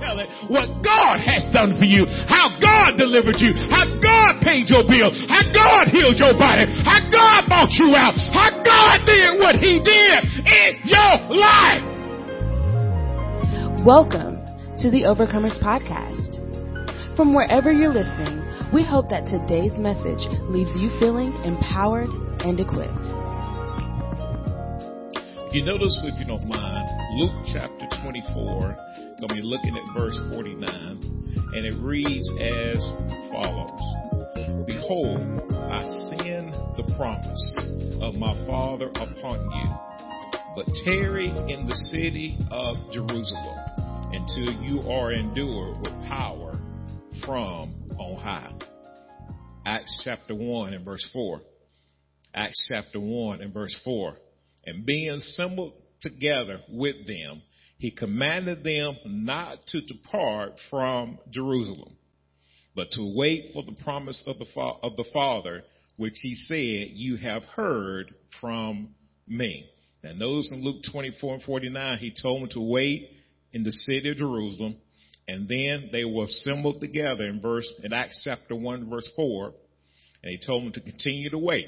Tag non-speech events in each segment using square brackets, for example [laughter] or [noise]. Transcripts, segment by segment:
tell it what God has done for you, how God delivered you, how God paid your bill, how God healed your body, how God brought you out, how God did what He did in your life. Welcome to the Overcomers Podcast. From wherever you're listening, we hope that today's message leaves you feeling empowered and equipped. If you notice, if you don't mind, Luke chapter 24, going to be looking at verse 49, and it reads as follows. Behold, I send the promise of my Father upon you, but tarry in the city of Jerusalem until you are endured with power from on high. Acts chapter 1 and verse 4. Acts chapter 1 and verse 4. And being assembled together with them, he commanded them not to depart from Jerusalem, but to wait for the promise of the, fa- of the Father, which he said, you have heard from me. And those in Luke 24 and 49, he told them to wait in the city of Jerusalem. And then they were assembled together in verse, in Acts chapter 1 verse 4. And he told them to continue to wait.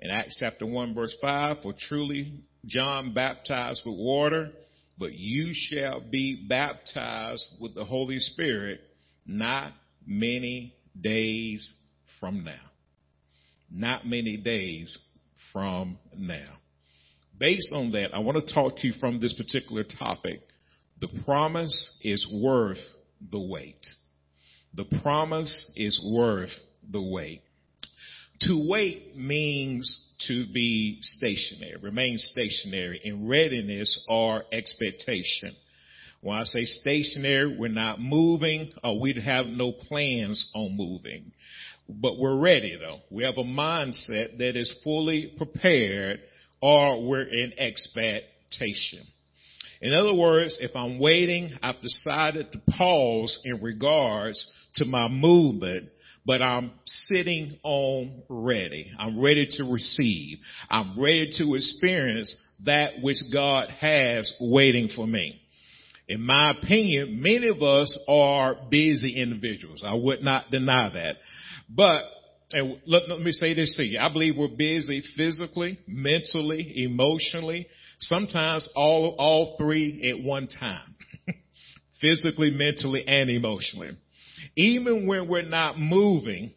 In Acts chapter 1 verse 5, for truly John baptized with water, but you shall be baptized with the Holy Spirit not many days from now. Not many days from now. Based on that, I want to talk to you from this particular topic. The promise is worth the wait. The promise is worth the wait. To wait means to be stationary, remain stationary in readiness or expectation. When I say stationary, we're not moving or we'd have no plans on moving. But we're ready though. We have a mindset that is fully prepared or we're in expectation. In other words, if I'm waiting, I've decided to pause in regards to my movement but I'm sitting on ready. I'm ready to receive. I'm ready to experience that which God has waiting for me. In my opinion, many of us are busy individuals. I would not deny that. But and let, let me say this to you. I believe we're busy physically, mentally, emotionally, sometimes all, all three at one time. [laughs] physically, mentally, and emotionally. Even when we're not moving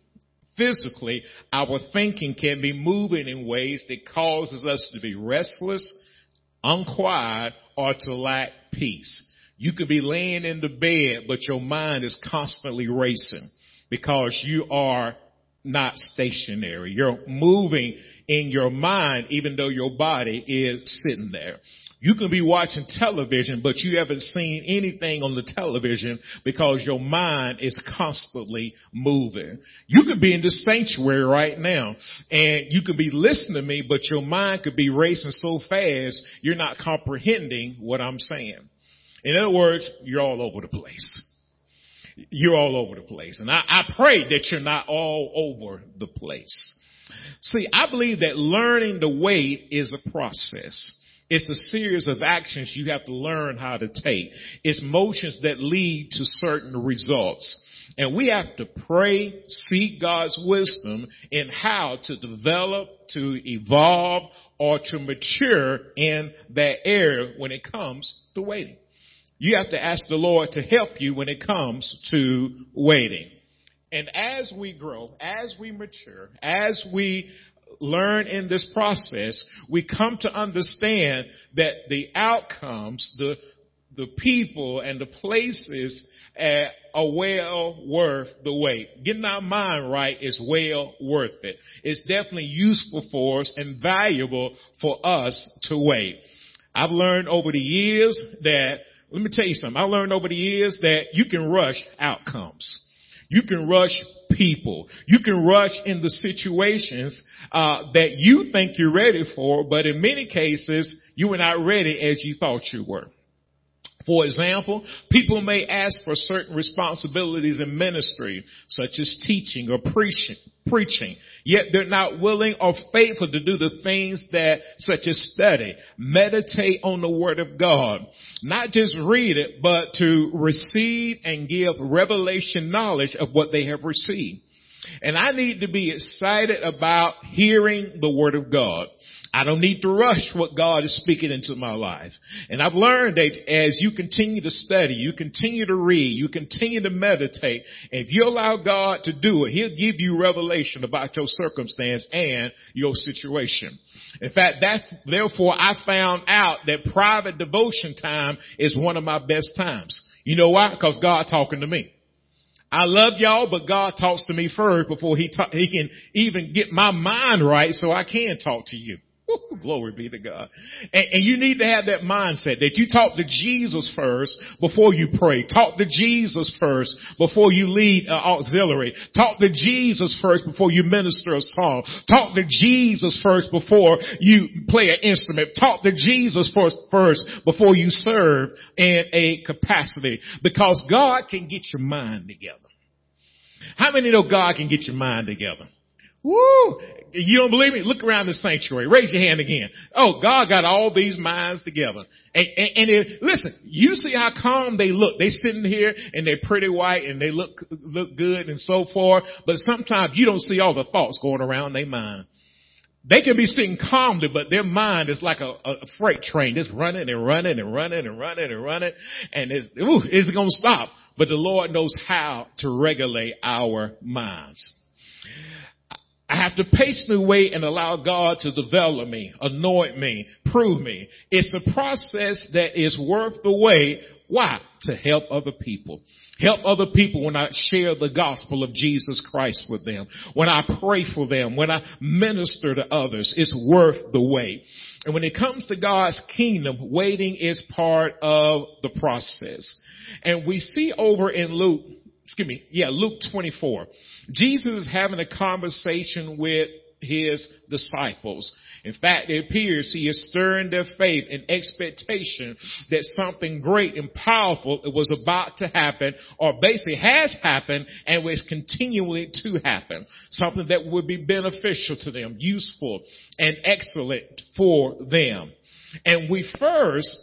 physically, our thinking can be moving in ways that causes us to be restless, unquiet, or to lack peace. You could be laying in the bed, but your mind is constantly racing because you are not stationary. You're moving in your mind even though your body is sitting there. You can be watching television, but you haven't seen anything on the television because your mind is constantly moving. You could be in the sanctuary right now and you could be listening to me, but your mind could be racing so fast you're not comprehending what I'm saying. In other words, you're all over the place. You're all over the place. And I, I pray that you're not all over the place. See, I believe that learning to wait is a process. It's a series of actions you have to learn how to take. It's motions that lead to certain results. And we have to pray, seek God's wisdom in how to develop, to evolve, or to mature in that area when it comes to waiting. You have to ask the Lord to help you when it comes to waiting. And as we grow, as we mature, as we learn in this process, we come to understand that the outcomes, the, the people and the places are well worth the wait. Getting our mind right is well worth it. It's definitely useful for us and valuable for us to wait. I've learned over the years that, let me tell you something, I learned over the years that you can rush outcomes. You can rush people. You can rush in the situations uh, that you think you're ready for, but in many cases, you were not ready as you thought you were. For example, people may ask for certain responsibilities in ministry, such as teaching or preaching, preaching, yet they're not willing or faithful to do the things that, such as study, meditate on the Word of God, not just read it, but to receive and give revelation knowledge of what they have received. And I need to be excited about hearing the Word of God. I don't need to rush what God is speaking into my life. And I've learned that as you continue to study, you continue to read, you continue to meditate, if you allow God to do it, He'll give you revelation about your circumstance and your situation. In fact, that, therefore I found out that private devotion time is one of my best times. You know why? Because God talking to me. I love y'all, but God talks to me first before he, ta- he can even get my mind right so I can talk to you. Glory be to God. And, and, you need to have that mindset that you talk to Jesus first before you pray. Talk to Jesus first before you lead auxiliary. Talk to Jesus first before you minister a song. Talk to Jesus first before you play an instrument. Talk to Jesus first, first before you serve in a capacity because God can get your mind together. How many know God can get your mind together? Woo! You don't believe me? Look around the sanctuary. Raise your hand again. Oh, God got all these minds together. And, and, and listen, you see how calm they look. They sitting here and they're pretty white and they look, look good and so forth. But sometimes you don't see all the thoughts going around their mind. They can be sitting calmly, but their mind is like a, a freight train just running and running and running and running and running. And it's, ooh, is it going to stop? But the Lord knows how to regulate our minds. I have to patiently wait and allow God to develop me, anoint me, prove me. It's a process that is worth the wait. Why? To help other people. Help other people when I share the gospel of Jesus Christ with them. When I pray for them. When I minister to others. It's worth the wait. And when it comes to God's kingdom, waiting is part of the process. And we see over in Luke, excuse me, yeah, Luke 24. Jesus is having a conversation with his disciples. In fact, it appears he is stirring their faith and expectation that something great and powerful was about to happen or basically has happened and was continuing to happen. Something that would be beneficial to them, useful and excellent for them. And we first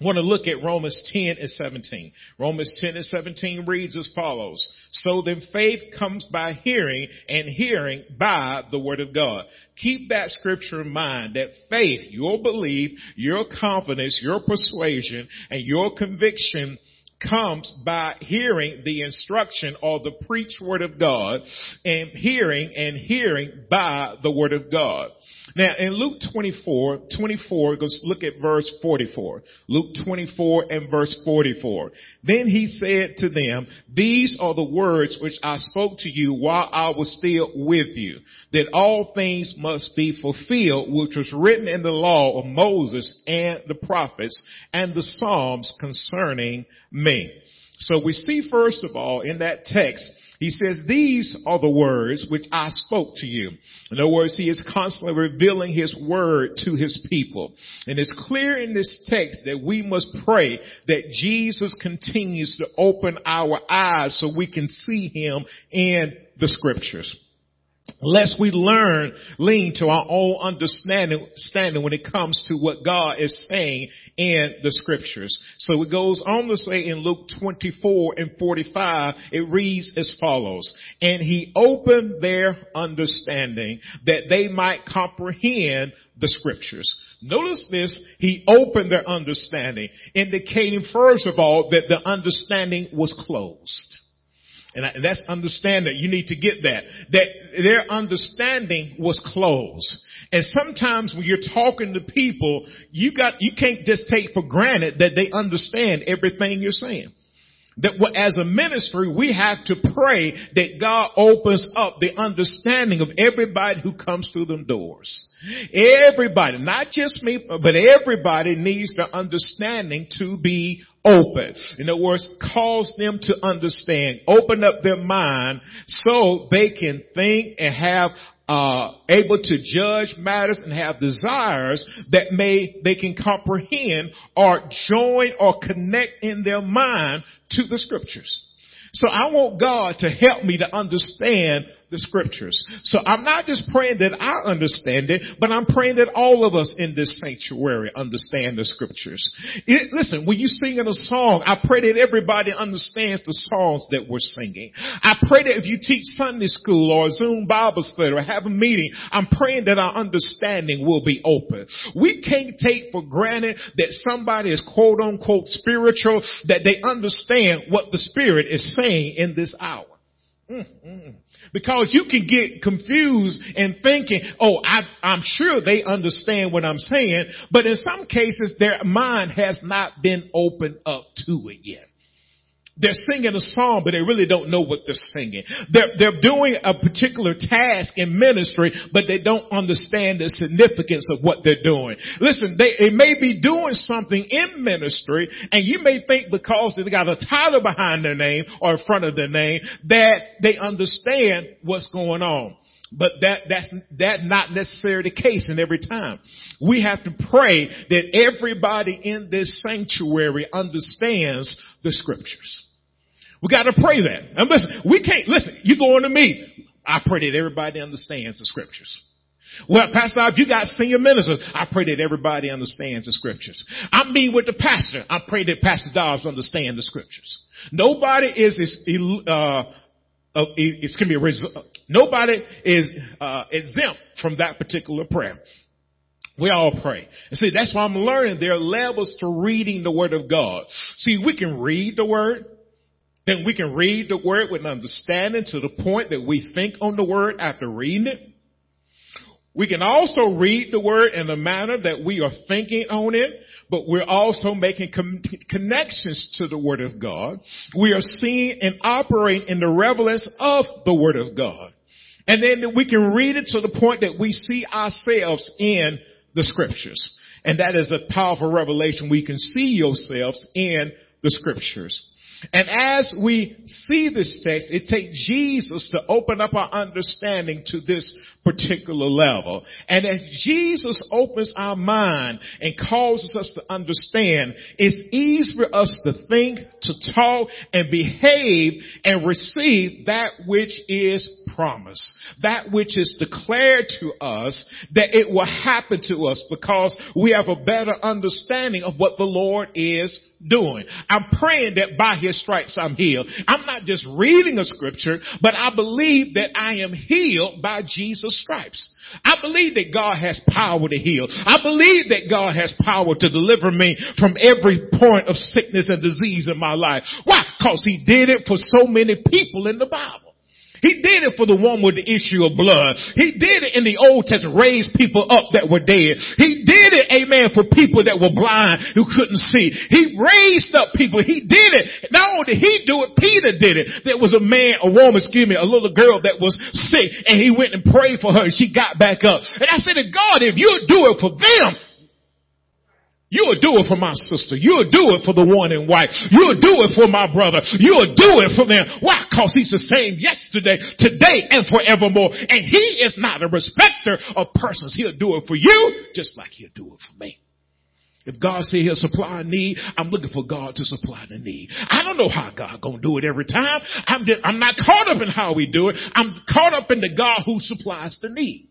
want to look at Romans 10 and 17. Romans 10 and 17 reads as follows. So then faith comes by hearing and hearing by the word of God. Keep that scripture in mind that faith, your belief, your confidence, your persuasion, and your conviction comes by hearing the instruction or the preached word of God and hearing and hearing by the word of God. Now in Luke 24, 24, let's look at verse 44. Luke 24 and verse 44. Then he said to them, these are the words which I spoke to you while I was still with you, that all things must be fulfilled which was written in the law of Moses and the prophets and the Psalms concerning me. So we see first of all in that text he says, these are the words which I spoke to you. In other words, he is constantly revealing his word to his people. And it's clear in this text that we must pray that Jesus continues to open our eyes so we can see him in the scriptures lest we learn, lean to our own understanding, understanding when it comes to what God is saying in the scriptures. So it goes on to say in Luke 24 and 45, it reads as follows, and he opened their understanding that they might comprehend the scriptures. Notice this, he opened their understanding, indicating first of all that the understanding was closed. And, that's understand that you need to get that. That their understanding was closed. And sometimes when you're talking to people, you got, you can't just take for granted that they understand everything you're saying. That as a ministry, we have to pray that God opens up the understanding of everybody who comes through them doors. Everybody, not just me, but everybody needs the understanding to be open. In other words, cause them to understand, open up their mind so they can think and have uh, able to judge matters and have desires that may they can comprehend or join or connect in their mind to the scriptures. So I want God to help me to understand the scriptures. So I'm not just praying that I understand it, but I'm praying that all of us in this sanctuary understand the scriptures. It, listen, when you sing in a song, I pray that everybody understands the songs that we're singing. I pray that if you teach Sunday school or Zoom Bible study or have a meeting, I'm praying that our understanding will be open. We can't take for granted that somebody is quote unquote spiritual, that they understand what the Spirit is saying in this hour. Mm-hmm. Because you can get confused and thinking, oh, I, I'm sure they understand what I'm saying, but in some cases their mind has not been opened up to it yet. They're singing a song, but they really don't know what they're singing. They're, they're doing a particular task in ministry, but they don't understand the significance of what they're doing. Listen, they, they may be doing something in ministry, and you may think because they got a title behind their name or in front of their name that they understand what's going on. But that, that's, that not necessarily the case in every time. We have to pray that everybody in this sanctuary understands the scriptures. We got to pray that. And listen, we can't, listen, you going to me. I pray that everybody understands the scriptures. Well, Pastor, if you got senior ministers, I pray that everybody understands the scriptures. I'm meeting with the pastor. I pray that Pastor Dobbs understands the scriptures. Nobody is, is uh, uh, it's going to be a result. nobody is uh, exempt from that particular prayer. We all pray. And see, that's why I'm learning there are levels to reading the Word of God. See, we can read the Word, then we can read the word with an understanding to the point that we think on the word after reading it. We can also read the word in a manner that we are thinking on it, but we're also making connections to the word of God. We are seeing and operating in the relevance of the word of God. And then we can read it to the point that we see ourselves in the scriptures. And that is a powerful revelation. We can see yourselves in the scriptures. And as we see this text, it takes Jesus to open up our understanding to this particular level. And as Jesus opens our mind and causes us to understand, it's easy for us to think, to talk, and behave and receive that which is promised. That which is declared to us that it will happen to us because we have a better understanding of what the Lord is doing. I'm praying that by his stripes I'm healed. I'm not just reading a scripture, but I believe that I am healed by Jesus' stripes. I believe that God has power to heal. I believe that God has power to deliver me from every point of sickness and disease in my life. Why? Cause he did it for so many people in the Bible. He did it for the one with the issue of blood. He did it in the Old Testament, raised people up that were dead. He did it, amen, for people that were blind who couldn't see. He raised up people. He did it. Not only did he do it, Peter did it. There was a man, a woman, excuse me, a little girl that was sick and he went and prayed for her and she got back up. And I said to God, if you'll do it for them, You'll do it for my sister. You'll do it for the one in white. You'll do it for my brother. You'll do it for them. Why? Cause he's the same yesterday, today, and forevermore. And he is not a respecter of persons. He'll do it for you just like he'll do it for me. If God say he'll supply a need, I'm looking for God to supply the need. I don't know how God gonna do it every time. I'm, just, I'm not caught up in how we do it. I'm caught up in the God who supplies the need.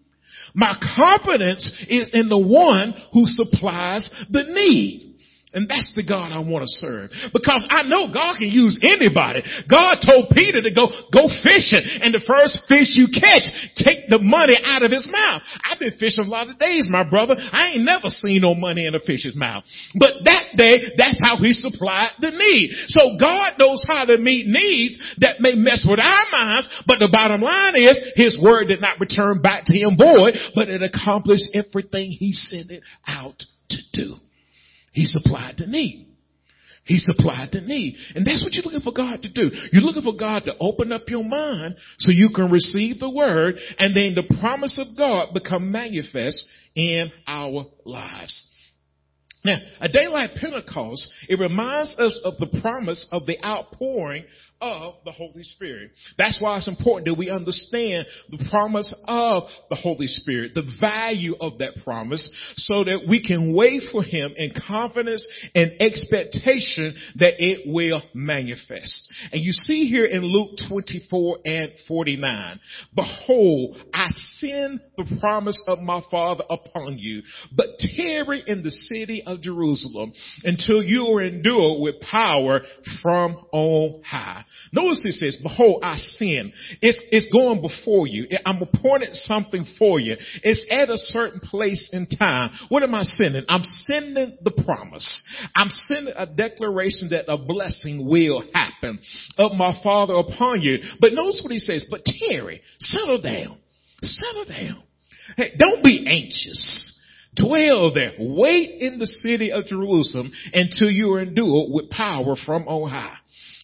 My confidence is in the one who supplies the need. And that's the God I want to serve. Because I know God can use anybody. God told Peter to go, go fishing. And the first fish you catch, take the money out of his mouth. I've been fishing a lot of days, my brother. I ain't never seen no money in a fish's mouth. But that day, that's how he supplied the need. So God knows how to meet needs that may mess with our minds. But the bottom line is, his word did not return back to him void, but it accomplished everything he sent it out to do. He supplied the need. He supplied the need. And that's what you're looking for God to do. You're looking for God to open up your mind so you can receive the word and then the promise of God become manifest in our lives. Now, a day like Pentecost, it reminds us of the promise of the outpouring of the Holy Spirit. That's why it's important that we understand the promise of the Holy Spirit, the value of that promise, so that we can wait for Him in confidence and expectation that it will manifest. And you see here in Luke 24 and 49, behold, I send the promise of my Father upon you, but tarry in the city of Jerusalem until you are endured with power from on high. Notice it says, behold, I sin. It's, it's going before you. I'm appointed something for you. It's at a certain place in time. What am I sending? I'm sending the promise. I'm sending a declaration that a blessing will happen of my Father upon you. But notice what he says, but tarry, settle down, settle down. Hey, don't be anxious. Dwell there. Wait in the city of Jerusalem until you are endued with power from on high.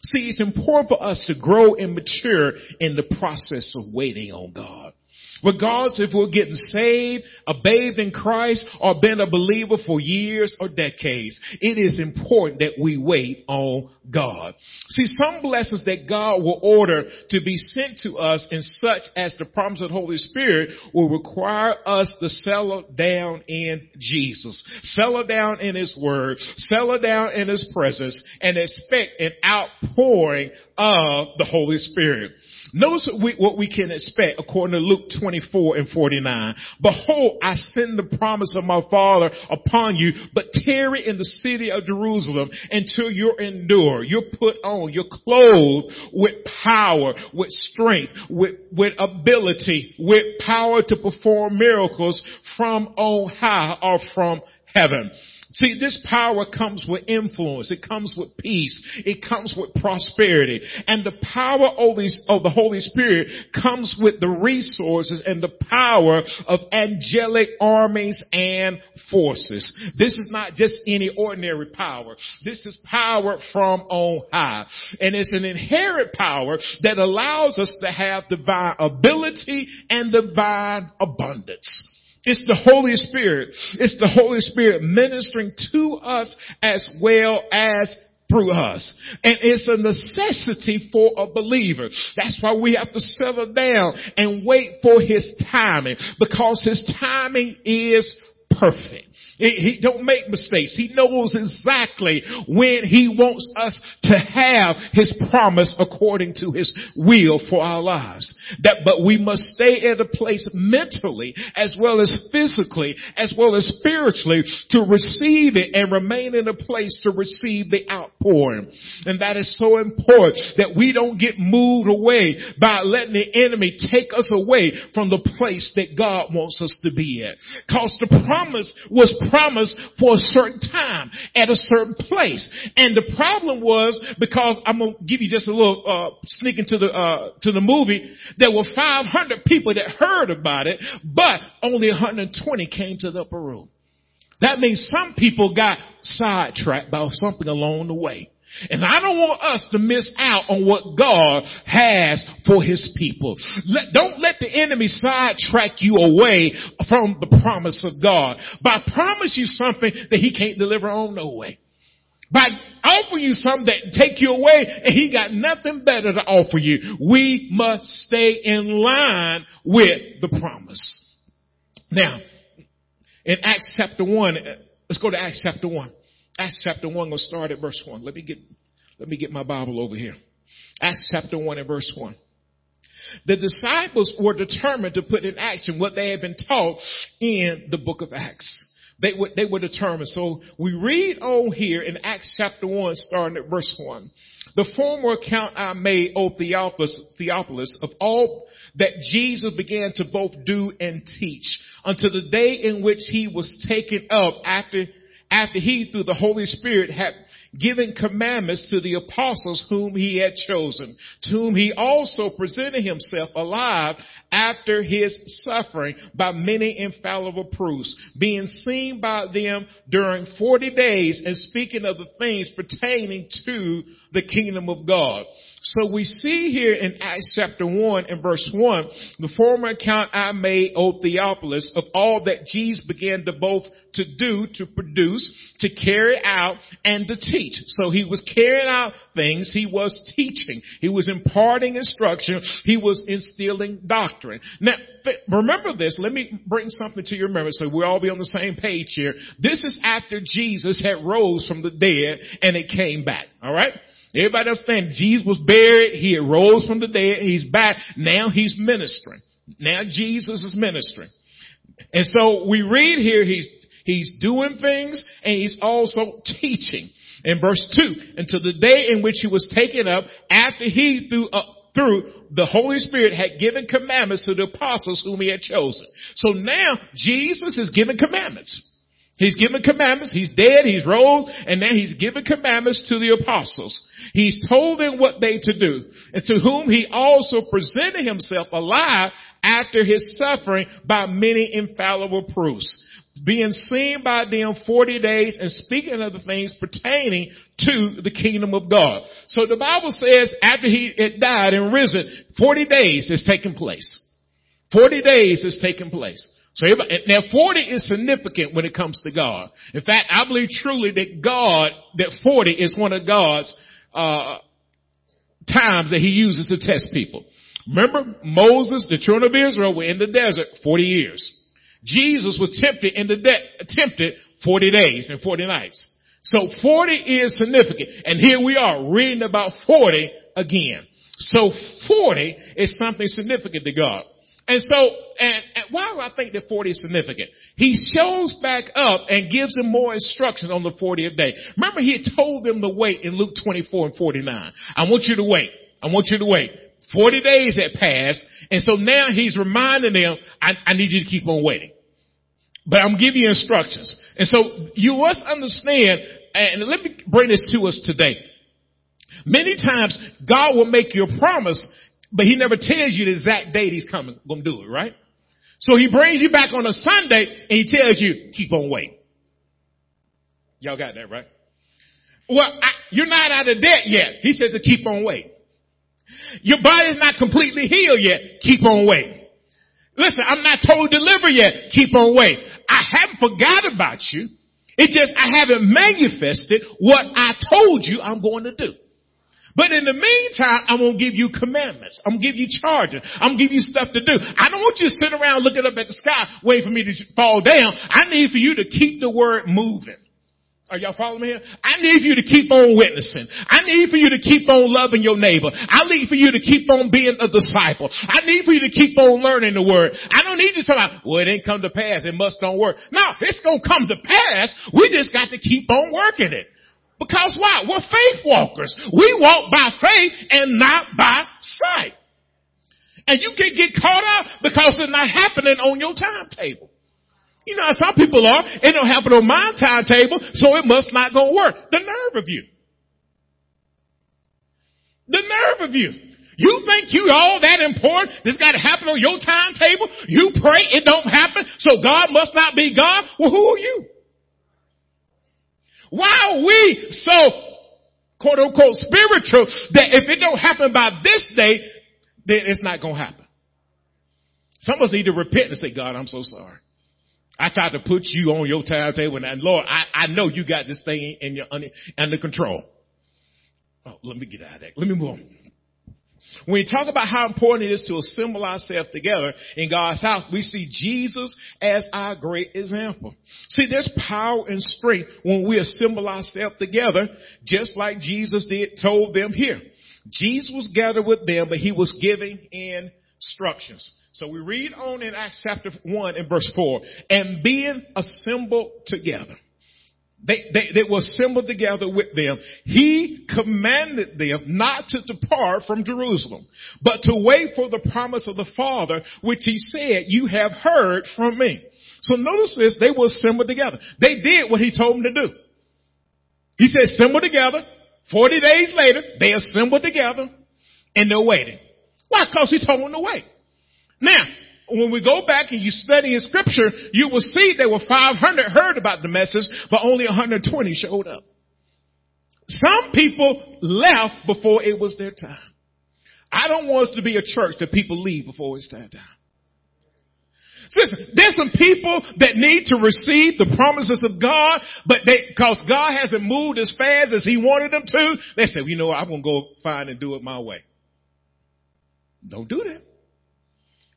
See, it's important for us to grow and mature in the process of waiting on God. Regardless if we're getting saved, a babe in Christ, or been a believer for years or decades, it is important that we wait on God. See, some blessings that God will order to be sent to us in such as the promise of the Holy Spirit will require us to settle down in Jesus. Settle down in His Word. Settle down in His presence and expect an outpouring of the Holy Spirit. Notice what we, what we can expect according to Luke 24 and 49. Behold, I send the promise of my Father upon you, but tarry in the city of Jerusalem until you're endured. You're put on. You're clothed with power, with strength, with, with ability, with power to perform miracles from on high or from heaven. See, this power comes with influence. It comes with peace. It comes with prosperity. And the power of the Holy Spirit comes with the resources and the power of angelic armies and forces. This is not just any ordinary power. This is power from on high. And it's an inherent power that allows us to have divine ability and divine abundance. It's the Holy Spirit. It's the Holy Spirit ministering to us as well as through us. And it's a necessity for a believer. That's why we have to settle down and wait for his timing because his timing is perfect. He don't make mistakes. He knows exactly when he wants us to have his promise according to his will for our lives. That, but we must stay at a place mentally as well as physically as well as spiritually to receive it and remain in a place to receive the outpouring. And that is so important that we don't get moved away by letting the enemy take us away from the place that God wants us to be at. Cause the promise was promised for a certain time at a certain place. And the problem was because I'm to give you just a little uh, sneak into the uh, to the movie. There were 500 people that heard about it, but only 120 came to the upper room. That means some people got sidetracked by something along the way. And I don't want us to miss out on what God has for his people. Let, don't let the enemy sidetrack you away from the promise of God by promise you something that he can't deliver on no way. By offering you something that take you away and he got nothing better to offer you. We must stay in line with the promise. Now, in Acts chapter 1, let's go to Acts chapter 1. Acts chapter 1, we'll start at verse 1. Let me get, let me get my Bible over here. Acts chapter 1 and verse 1. The disciples were determined to put in action what they had been taught in the book of Acts. They were, they were determined. So we read on here in Acts chapter 1, starting at verse 1. The former account I made, O Theophilus, Theophilus, of all that Jesus began to both do and teach until the day in which he was taken up after after he, through the Holy Spirit, had given commandments to the apostles whom he had chosen, to whom he also presented himself alive after his suffering by many infallible proofs, being seen by them during 40 days and speaking of the things pertaining to the kingdom of God. So we see here in Acts chapter 1 and verse 1, the former account I made, O Theophilus, of all that Jesus began to both to do, to produce, to carry out, and to teach. So he was carrying out things, he was teaching, he was imparting instruction, he was instilling doctrine. Now, remember this, let me bring something to your memory so we'll all be on the same page here. This is after Jesus had rose from the dead and it came back, alright? Everybody understand Jesus was buried. He arose from the dead. He's back. Now he's ministering. Now Jesus is ministering. And so we read here he's, he's doing things and he's also teaching. In verse 2, until the day in which he was taken up after he through, uh, through the Holy Spirit had given commandments to the apostles whom he had chosen. So now Jesus is giving commandments. He's given commandments. He's dead. He's rose. And now he's given commandments to the apostles. He's told them what they to do. And to whom he also presented himself alive after his suffering by many infallible proofs. Being seen by them 40 days and speaking of the things pertaining to the kingdom of God. So the Bible says after he had died and risen, 40 days has taken place. 40 days has taken place. So now 40 is significant when it comes to God. In fact, I believe truly that God, that 40 is one of God's, uh, times that he uses to test people. Remember Moses, the children of Israel were in the desert 40 years. Jesus was tempted in the de- tempted 40 days and 40 nights. So 40 is significant. And here we are reading about 40 again. So 40 is something significant to God. And so, and, and why do I think that 40 is significant? He shows back up and gives them more instruction on the 40th day. Remember he had told them to wait in Luke 24 and 49. I want you to wait. I want you to wait. 40 days had passed, and so now he's reminding them, I, I need you to keep on waiting. But I'm giving you instructions. And so you must understand, and let me bring this to us today. Many times God will make you a promise but he never tells you the exact date he's coming, gonna do it, right? So he brings you back on a Sunday and he tells you, keep on waiting. Y'all got that, right? Well, I, you're not out of debt yet. He said to keep on waiting. Your body's not completely healed yet. Keep on waiting. Listen, I'm not told deliver yet. Keep on waiting. I haven't forgot about you. It just, I haven't manifested what I told you I'm going to do. But in the meantime, I'm gonna give you commandments. I'm gonna give you charges. I'm gonna give you stuff to do. I don't want you to sit around looking up at the sky waiting for me to fall down. I need for you to keep the word moving. Are y'all following me here? I need for you to keep on witnessing. I need for you to keep on loving your neighbor. I need for you to keep on being a disciple. I need for you to keep on learning the word. I don't need you to talk well, it ain't come to pass. It must don't work. No, it's gonna come to pass. We just got to keep on working it. Because why? We're faith walkers. We walk by faith and not by sight. And you can get caught up because it's not happening on your timetable. You know some people are. It don't happen on my timetable, so it must not go work. The nerve of you. The nerve of you. You think you all that important? This got to happen on your timetable? You pray, it don't happen, so God must not be God? Well, who are you? Why are we so quote unquote spiritual that if it don't happen by this day, then it's not going to happen? Some of us need to repent and say, God, I'm so sorry. I tried to put you on your timetable and Lord, I, I know you got this thing in your under, under control. Oh, let me get out of that. Let me move on. When we talk about how important it is to assemble ourselves together in God's house, we see Jesus as our great example. See, there's power and strength when we assemble ourselves together, just like Jesus did, told them here. Jesus was gathered with them, but he was giving instructions. So we read on in Acts chapter 1 and verse 4, and being assembled together. They, they, they were assembled together with them. He commanded them not to depart from Jerusalem, but to wait for the promise of the Father, which he said, you have heard from me. So notice this, they were assembled together. They did what he told them to do. He said, assemble together. 40 days later, they assembled together and they're waiting. Why? Because he told them to wait. Now, when we go back and you study in scripture, you will see there were 500 heard about the message, but only 120 showed up. Some people left before it was their time. I don't want us to be a church that people leave before it's their time. Listen, there's some people that need to receive the promises of God, but they, cause God hasn't moved as fast as he wanted them to, they say, you know, I'm going to go find and do it my way. Don't do that.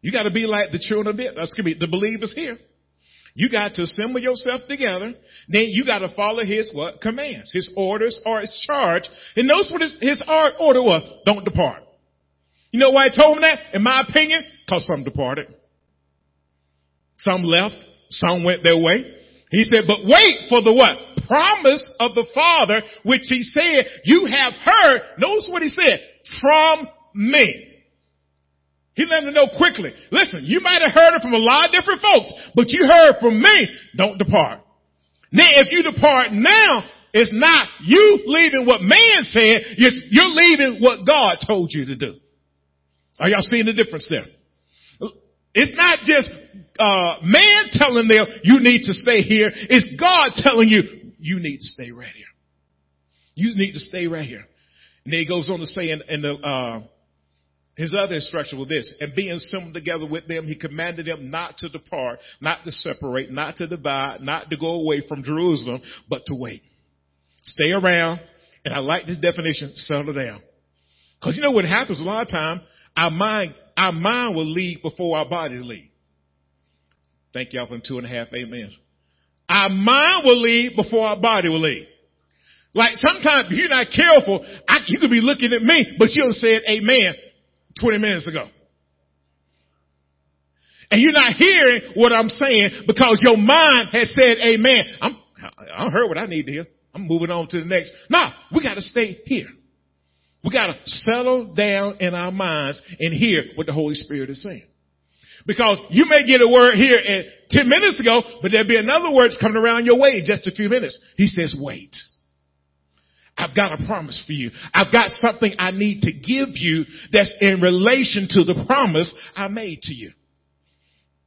You got to be like the children of Israel, excuse me, the believers here. You got to assemble yourself together. Then you got to follow his what? Commands, his orders or his charge. And notice what his, his order was. Don't depart. You know why I told him that? In my opinion, cause some departed. Some left. Some went their way. He said, but wait for the what? Promise of the Father, which he said, you have heard. Notice what he said. From me. He let them know quickly. Listen, you might have heard it from a lot of different folks, but you heard from me, don't depart. Now, if you depart now, it's not you leaving what man said, It's you're leaving what God told you to do. Are y'all seeing the difference there? It's not just uh, man telling them you need to stay here. It's God telling you you need to stay right here. You need to stay right here. And then he goes on to say in, in the uh, his other instruction was this, and being assembled together with them, he commanded them not to depart, not to separate, not to divide, not to go away from Jerusalem, but to wait. Stay around, and I like this definition, settle down. Cause you know what happens a lot of time, our mind, our mind will leave before our bodies leave. Thank y'all for two and a half amens. Our mind will leave before our body will leave. Like sometimes if you're not careful, I, you could be looking at me, but you'll say amen 20 minutes ago. And you're not hearing what I'm saying because your mind has said amen. I'm, I heard what I need to hear. I'm moving on to the next. Nah, we gotta stay here. We gotta settle down in our minds and hear what the Holy Spirit is saying. Because you may get a word here at 10 minutes ago, but there'll be another word coming around your way in just a few minutes. He says, wait. I've got a promise for you. I've got something I need to give you that's in relation to the promise I made to you.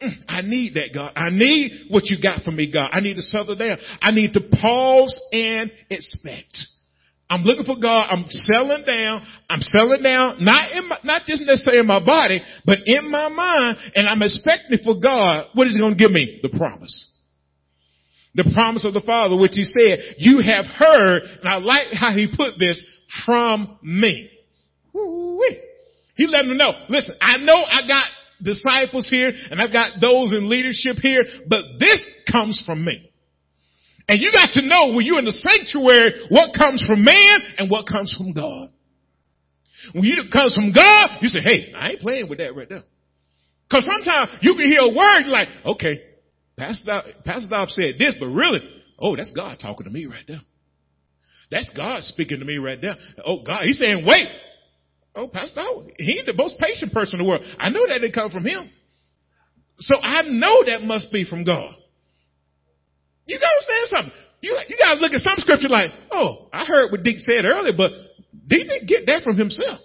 Mm, I need that, God. I need what you got for me, God. I need to settle down. I need to pause and expect. I'm looking for God. I'm selling down. I'm selling down, not in my, not just necessarily in my body, but in my mind. And I'm expecting for God. What is He going to give me? The promise. The promise of the Father, which he said, you have heard, and I like how he put this, from me. Woo-wee. He let them know, listen, I know I got disciples here and I've got those in leadership here, but this comes from me. And you got to know when you're in the sanctuary what comes from man and what comes from God. When it comes from God, you say, hey, I ain't playing with that right now. Cause sometimes you can hear a word, like, okay, Pastor, Pastor Dobbs said this, but really, oh, that's God talking to me right there. That's God speaking to me right there. Oh, God, he's saying, wait. Oh, Pastor, he ain't the most patient person in the world. I know that didn't come from him. So I know that must be from God. You gotta understand something. You, you gotta look at some scripture like, oh, I heard what Dick said earlier, but Dick didn't get that from himself.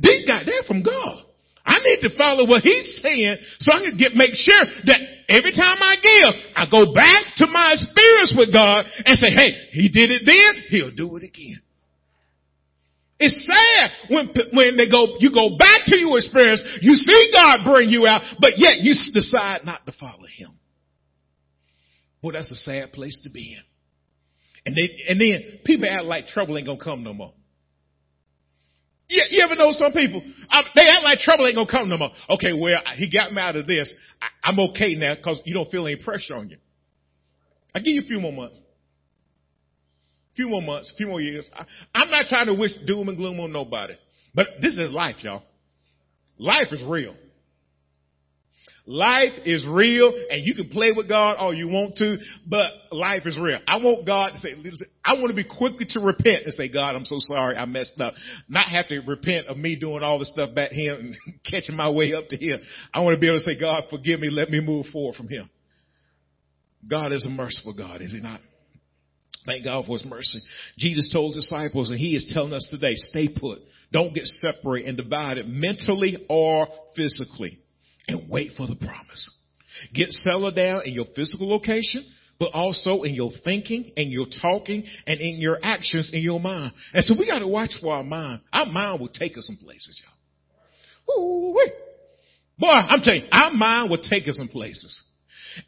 Dick got that from God. I need to follow what he's saying so I can get, make sure that every time I give, I go back to my experience with God and say, hey, he did it then, he'll do it again. It's sad when, when they go, you go back to your experience, you see God bring you out, but yet you decide not to follow him. Well, that's a sad place to be in. And they, and then people act like trouble ain't gonna come no more. You, you ever know some people? They act like trouble ain't gonna come no more. Okay, well, he got me out of this. I, I'm okay now because you don't feel any pressure on you. I give you a few more months. A few more months, a few more years. I, I'm not trying to wish doom and gloom on nobody. But this is life, y'all. Life is real. Life is real and you can play with God all you want to, but life is real. I want God to say, I want to be quickly to repent and say, God, I'm so sorry I messed up. Not have to repent of me doing all the stuff back here and [laughs] catching my way up to here. I want to be able to say, God, forgive me. Let me move forward from here. God is a merciful God, is he not? Thank God for his mercy. Jesus told his disciples and he is telling us today, stay put. Don't get separated and divided mentally or physically and wait for the promise. Get settled down in your physical location, but also in your thinking and your talking and in your actions in your mind. And so we got to watch for our mind. Our mind will take us some places, y'all. Ooh, wait. Boy, I'm telling you, our mind will take us some places.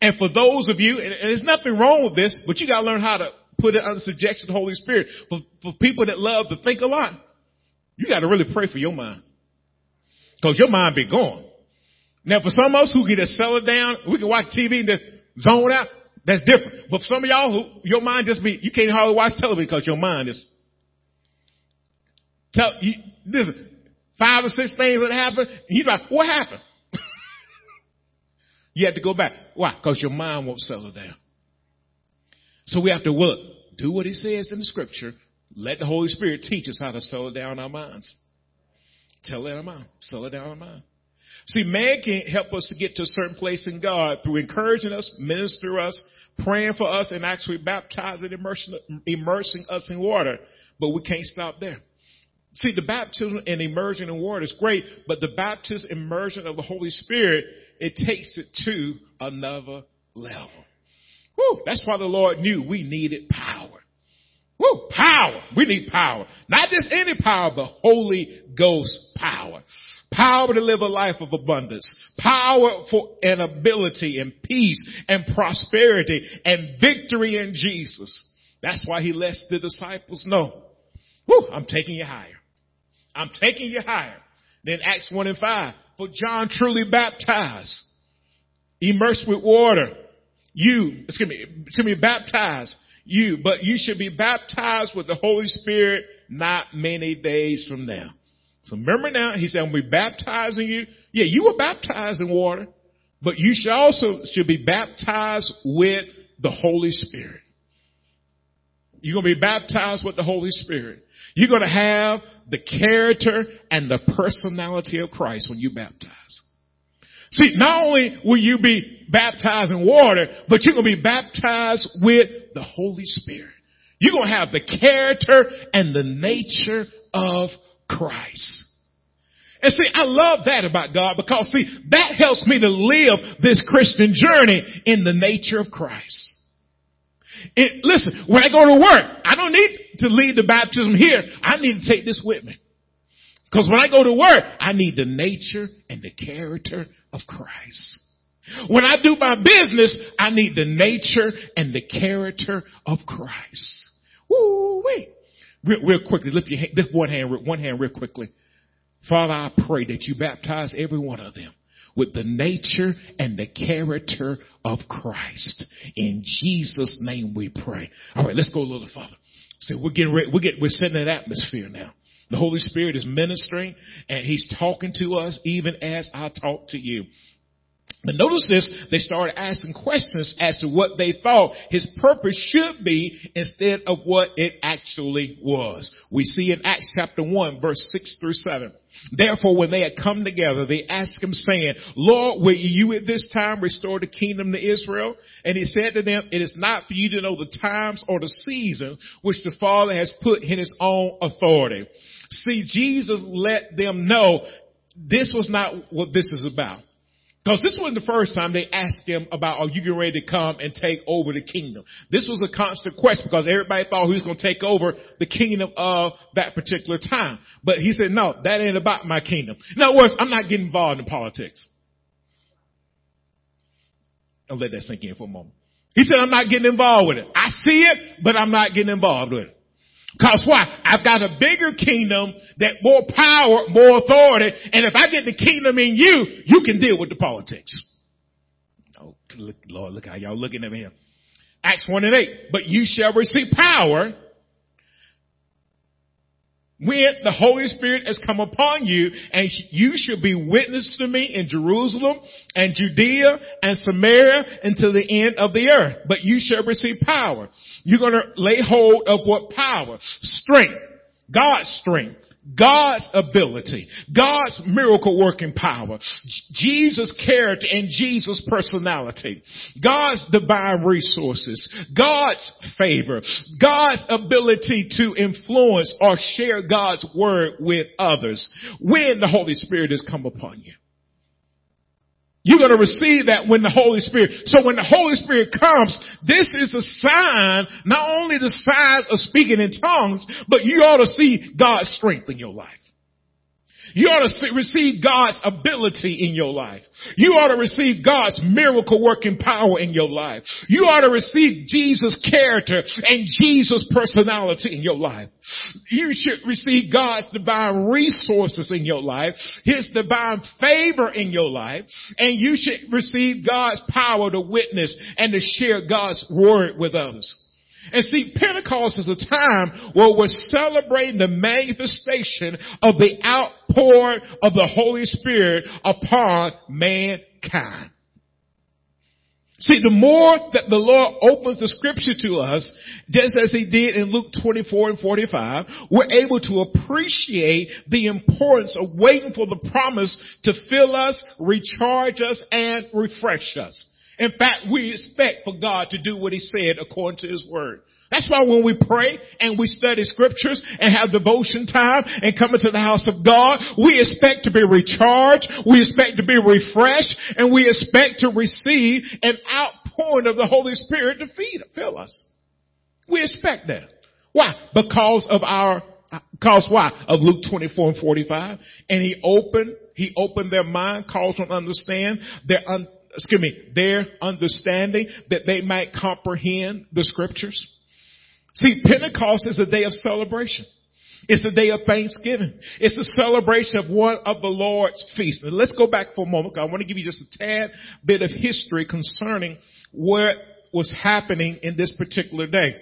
And for those of you, and there's nothing wrong with this, but you got to learn how to put it under subjection to the Holy Spirit. For, for people that love to think a lot, you got to really pray for your mind. Cause your mind be gone. Now for some of us who get to settle down, we can watch TV and just zone out. That's different. But for some of y'all who, your mind just be, you can't hardly watch television because your mind is, tell, you, listen, five or six things that happen, and you're like, what happened? [laughs] you have to go back. Why? Because your mind won't settle down. So we have to look, do what he says in the scripture, let the Holy Spirit teach us how to settle down our minds. Tell it our mind, settle down our mind. See, man can help us to get to a certain place in God through encouraging us, minister us, praying for us, and actually baptizing, immersing, immersing us in water. But we can't stop there. See, the baptism and immersion in water is great, but the baptism immersion of the Holy Spirit, it takes it to another level. Woo, that's why the Lord knew we needed power. Woo, power. We need power. Not just any power, but Holy Ghost power. Power to live a life of abundance. Power for an ability and peace and prosperity and victory in Jesus. That's why he lets the disciples know. I'm taking you higher. I'm taking you higher. Then Acts 1 and 5. For John truly baptized, immersed with water. You, excuse me, excuse me, baptized you, but you should be baptized with the Holy Spirit not many days from now. So remember now, he said, I'm going to be baptizing you. Yeah, you were baptized in water, but you should also should be baptized with the Holy Spirit. You're going to be baptized with the Holy Spirit. You're going to have the character and the personality of Christ when you baptize. See, not only will you be baptized in water, but you're going to be baptized with the Holy Spirit. You're going to have the character and the nature of Christ. And see, I love that about God because see, that helps me to live this Christian journey in the nature of Christ. It, listen, when I go to work, I don't need to lead the baptism here. I need to take this with me. Because when I go to work, I need the nature and the character of Christ. When I do my business, I need the nature and the character of Christ. Woo, wait. Real, real quickly, lift your hand, lift one hand, one hand real quickly. Father, I pray that you baptize every one of them with the nature and the character of Christ. In Jesus' name we pray. All right, let's go a little further. So we're getting ready, we're getting, we're setting an atmosphere now. The Holy Spirit is ministering and He's talking to us even as I talk to you. But notice this, they started asking questions as to what they thought his purpose should be instead of what it actually was. We see in Acts chapter 1 verse 6 through 7. Therefore when they had come together, they asked him saying, Lord, will you at this time restore the kingdom to Israel? And he said to them, it is not for you to know the times or the seasons which the Father has put in his own authority. See, Jesus let them know this was not what this is about. Because this wasn't the first time they asked him about, are you getting ready to come and take over the kingdom? This was a constant question because everybody thought he was going to take over the kingdom of that particular time. But he said, no, that ain't about my kingdom. In other words, I'm not getting involved in politics. I'll let that sink in for a moment. He said, I'm not getting involved with it. I see it, but I'm not getting involved with it. Cause why? I've got a bigger kingdom that more power, more authority, and if I get the kingdom in you, you can deal with the politics. Oh, look, Lord, look how y'all looking at me. Acts 1 and 8. But you shall receive power when the Holy Spirit has come upon you and you shall be witness to me in Jerusalem and Judea and Samaria to the end of the earth. But you shall receive power. You're going to lay hold of what power? Strength. God's strength. God's ability, God's miracle working power, Jesus' character and Jesus' personality, God's divine resources, God's favor, God's ability to influence or share God's word with others when the Holy Spirit has come upon you. You're going to receive that when the Holy Spirit. So when the Holy Spirit comes, this is a sign, not only the signs of speaking in tongues, but you ought to see God's strength in your life. You ought to receive God's ability in your life. You ought to receive God's miracle working power in your life. You ought to receive Jesus' character and Jesus' personality in your life. You should receive God's divine resources in your life, His divine favor in your life, and you should receive God's power to witness and to share God's word with others. And see, Pentecost is a time where we're celebrating the manifestation of the outpour of the Holy Spirit upon mankind. See, the more that the Lord opens the scripture to us, just as he did in Luke 24 and 45, we're able to appreciate the importance of waiting for the promise to fill us, recharge us, and refresh us. In fact, we expect for God to do what he said according to his word. That's why when we pray and we study scriptures and have devotion time and come into the house of God, we expect to be recharged, we expect to be refreshed, and we expect to receive an outpouring of the Holy Spirit to feed, fill us. We expect that. Why? Because of our, cause why? Of Luke 24 and 45. And he opened, he opened their mind, caused them to understand their un, excuse me, their understanding that they might comprehend the scriptures. See, Pentecost is a day of celebration. It's a day of thanksgiving. It's a celebration of one of the Lord's feasts. Now let's go back for a moment. I want to give you just a tad bit of history concerning what was happening in this particular day.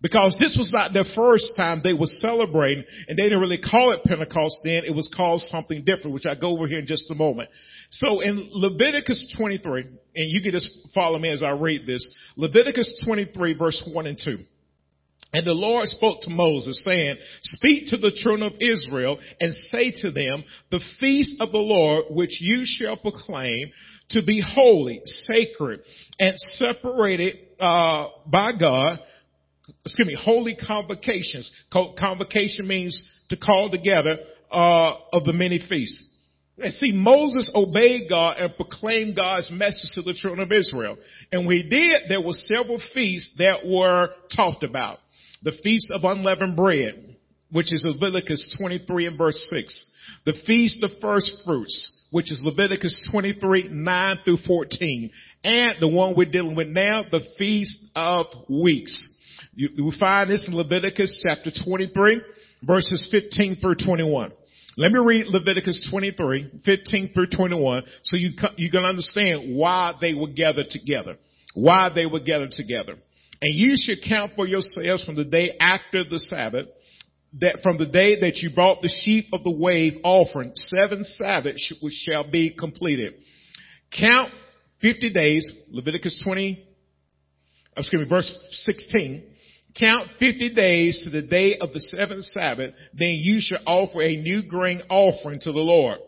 Because this was not their first time they were celebrating, and they didn't really call it Pentecost then. It was called something different, which I go over here in just a moment. So in Leviticus 23, and you can just follow me as I read this, Leviticus 23 verse 1 and 2. And the Lord spoke to Moses saying, speak to the children of Israel and say to them, the feast of the Lord which you shall proclaim to be holy, sacred, and separated, uh, by God, excuse me, holy convocations. Convocation means to call together, uh, of the many feasts. And see, Moses obeyed God and proclaimed God's message to the children of Israel. And when he did, there were several feasts that were talked about the feast of unleavened bread, which is Leviticus 23 and verse 6. The feast of first fruits, which is Leviticus 23, 9 through 14. And the one we're dealing with now, the feast of weeks. You, you find this in Leviticus chapter 23, verses 15 through 21. Let me read Leviticus 23, 15 through 21, so you, you can understand why they were gathered together. Why they were gathered together. And you should count for yourselves from the day after the Sabbath, that from the day that you brought the sheep of the wave offering, seven Sabbaths shall be completed. Count 50 days, Leviticus 20, excuse me, verse 16. Count 50 days to the day of the seventh Sabbath, then you shall offer a new grain offering to the Lord.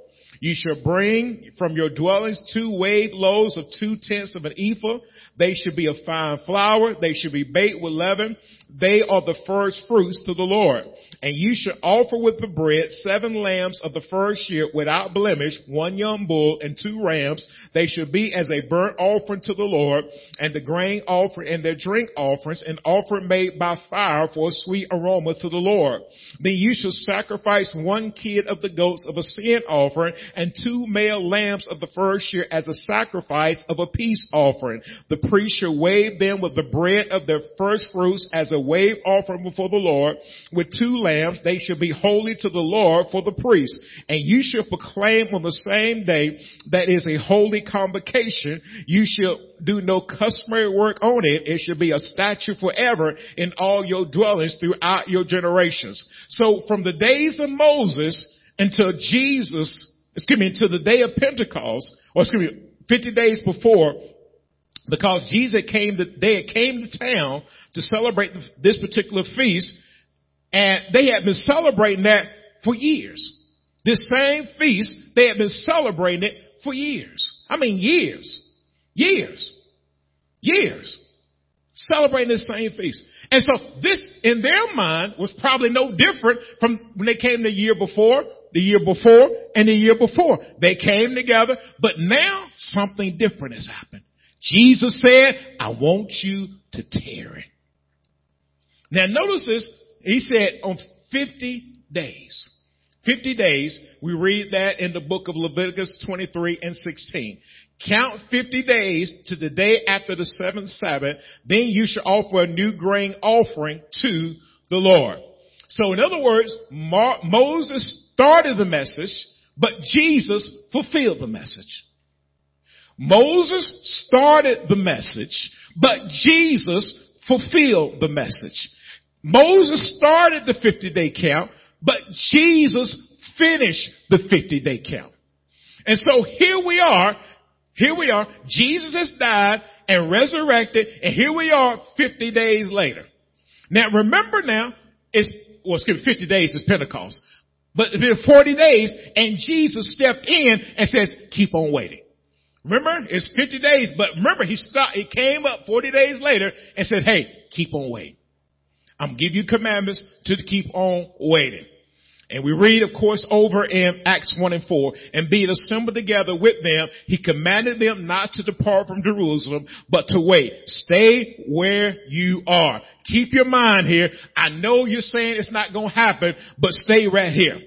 You shall bring from your dwellings two wave loaves of two tenths of an ephah they should be of fine flour. They should be baked with leaven. They are the first fruits to the Lord. And you should offer with the bread seven lambs of the first year without blemish, one young bull and two rams. They should be as a burnt offering to the Lord and the grain offering and their drink offerings, an offering made by fire for a sweet aroma to the Lord. Then you shall sacrifice one kid of the goats of a sin offering and two male lambs of the first year as a sacrifice of a peace offering. The priest shall wave them with the bread of their first fruits as a wave offering before the Lord with two lambs. They shall be holy to the Lord for the priest. And you shall proclaim on the same day that is a holy convocation. You shall do no customary work on it. It should be a statute forever in all your dwellings throughout your generations. So from the days of Moses until Jesus, excuse me, until the day of Pentecost, or excuse me, 50 days before, because Jesus came to, they came to town to celebrate this particular feast and they had been celebrating that for years. This same feast, they had been celebrating it for years. I mean years. Years. Years. Celebrating this same feast. And so this, in their mind, was probably no different from when they came the year before, the year before, and the year before. They came together, but now something different has happened. Jesus said, I want you to tarry. Now notice this, he said on 50 days. 50 days, we read that in the book of Leviticus 23 and 16. Count 50 days to the day after the seventh Sabbath, then you shall offer a new grain offering to the Lord. So in other words, Moses started the message, but Jesus fulfilled the message. Moses started the message, but Jesus fulfilled the message. Moses started the 50 day count, but Jesus finished the 50 day count. And so here we are here we are. Jesus has died and resurrected and here we are 50 days later. Now remember now, it's, well, excuse me, 50 days is Pentecost. But it's been 40 days and Jesus stepped in and says, keep on waiting. Remember, it's 50 days, but remember he stopped, he came up 40 days later and said, hey, keep on waiting. I'm giving you commandments to keep on waiting. And we read, of course, over in Acts 1 and 4, and being assembled together with them, he commanded them not to depart from Jerusalem, but to wait. Stay where you are. Keep your mind here. I know you're saying it's not going to happen, but stay right here.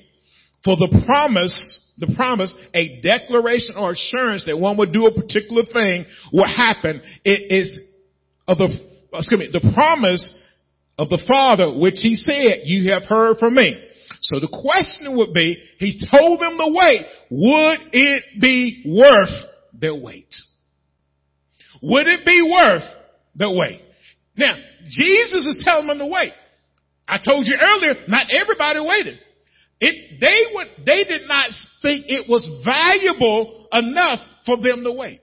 For the promise, the promise, a declaration or assurance that one would do a particular thing will happen. It is of the, excuse me, the promise of the Father, which he said, you have heard from me. So the question would be, he told them to wait. Would it be worth their wait? Would it be worth the wait? Now, Jesus is telling them to wait. I told you earlier, not everybody waited. It, they would, they did not think it was valuable enough for them to wait.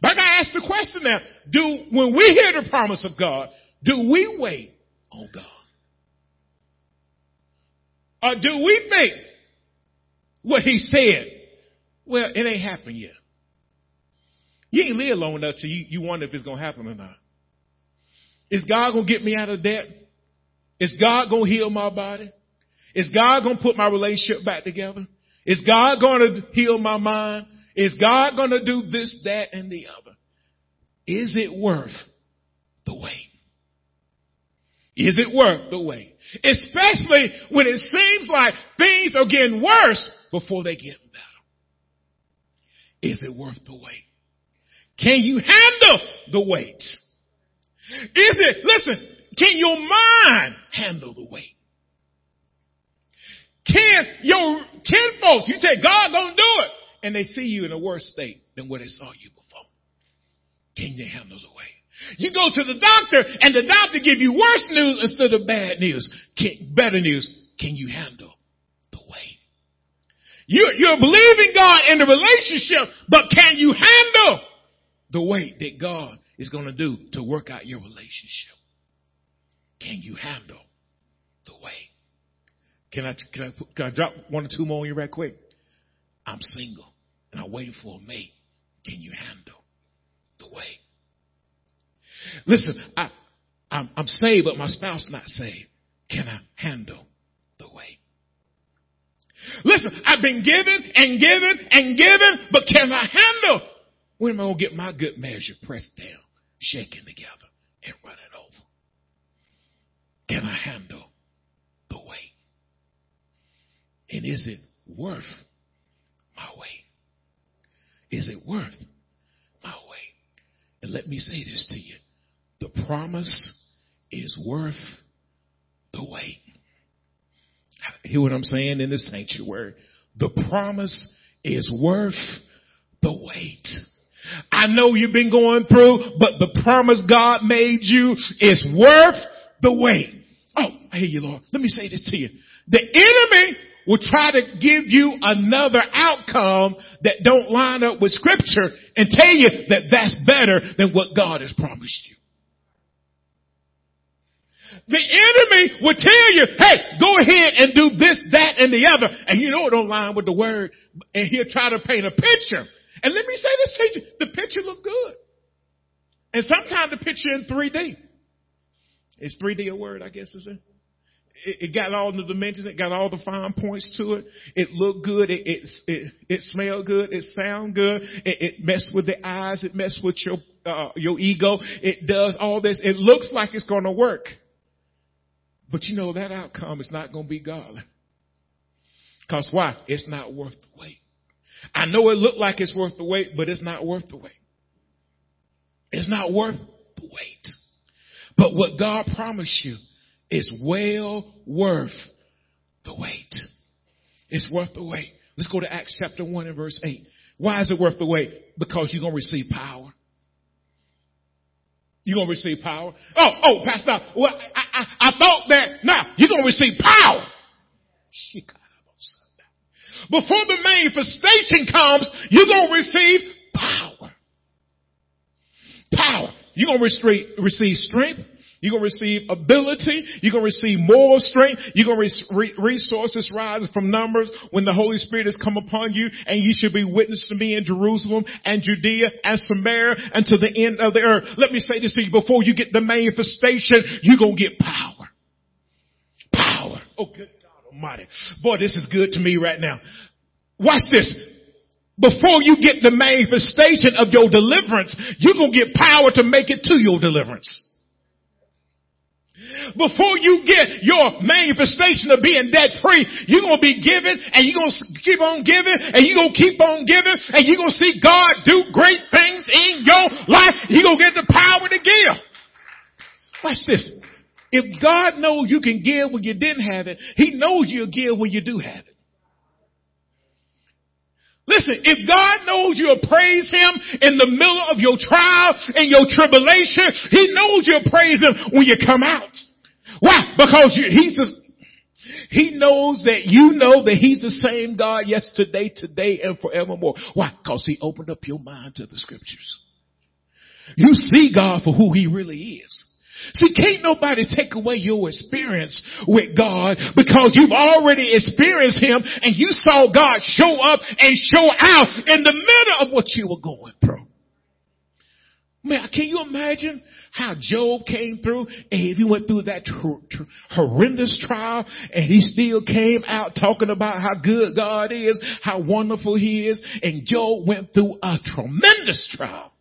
But I gotta ask the question now, do, when we hear the promise of God, do we wait on God? Or do we think what he said? Well, it ain't happened yet. You ain't live long enough to you, you wonder if it's to happen or not. Is God to get me out of debt? Is God to heal my body? Is God going to put my relationship back together? Is God going to heal my mind? Is God going to do this, that, and the other? Is it worth the wait? Is it worth the wait? Especially when it seems like things are getting worse before they get better. Is it worth the wait? Can you handle the wait? Is it, listen, can your mind handle the wait? Can your folks? you say God gonna do it, and they see you in a worse state than where they saw you before. Can you handle the wait? You go to the doctor and the doctor give you worse news instead of bad news. Can, better news. Can you handle the wait? You, you're believing God in the relationship, but can you handle the wait that God is going to do to work out your relationship? Can you handle the wait? Can I, can I, can I drop one or two more on you right quick? I'm single and I'm waiting for a mate. Can you handle the wait? Listen, I, I'm, I'm saved, but my spouse not saved. Can I handle the wait? Listen, I've been given and given and given, but can I handle? When am I going to get my good measure pressed down, shaken together, and running over? Can I handle the wait? And is it worth my wait? Is it worth my wait? And let me say this to you. The promise is worth the wait. Hear what I'm saying in the sanctuary? The promise is worth the wait. I know you've been going through, but the promise God made you is worth the wait. Oh, I hear you, Lord. Let me say this to you. The enemy will try to give you another outcome that don't line up with scripture and tell you that that's better than what God has promised you. The enemy will tell you, hey, go ahead and do this, that, and the other. And you know it don't line with the word. And he'll try to paint a picture. And let me say this to you. The picture look good. And sometimes the picture in 3D. Is 3D a word, I guess is it? It, it got all the dimensions. It got all the fine points to it. It looked good. It it it, it smelled good. It sound good. It, it messed with the eyes. It messed with your uh, your ego. It does all this. It looks like it's going to work, but you know that outcome is not going to be godly. Cause why? It's not worth the wait. I know it looked like it's worth the wait, but it's not worth the wait. It's not worth the wait. But what God promised you is well worth the wait. It's worth the wait. Let's go to Acts chapter 1 and verse 8. Why is it worth the wait? Because you're going to receive power. You're going to receive power. Oh, oh, Pastor, well, I, I, I thought that. Now, you're going to receive power. Before the manifestation comes, you're going to receive power. Power. You're going to receive strength. You're going to receive ability. You're going to receive moral strength. You're going to receive resources rise from numbers when the Holy Spirit has come upon you and you should be witness to me in Jerusalem and Judea and Samaria and to the end of the earth. Let me say this to you before you get the manifestation, you're going to get power. Power. Oh, good God Almighty. Boy, this is good to me right now. Watch this before you get the manifestation of your deliverance, you're going to get power to make it to your deliverance. Before you get your manifestation of being debt free, you're going to be giving and you're going to keep on giving and you're going to keep on giving and you're going to see God do great things in your life. You're going to get the power to give. Watch this. If God knows you can give when you didn't have it, He knows you'll give when you do have it. Listen, if God knows you'll praise Him in the middle of your trial and your tribulation, He knows you'll praise Him when you come out. Why? Because you, He's just, He knows that you know that He's the same God yesterday, today, and forevermore. Why? Because He opened up your mind to the scriptures. You see God for who He really is. See, can't nobody take away your experience with God because you've already experienced Him and you saw God show up and show out in the middle of what you were going through. Man, can you imagine how Job came through and he went through that horrendous trial and he still came out talking about how good God is, how wonderful he is, and Job went through a tremendous trial.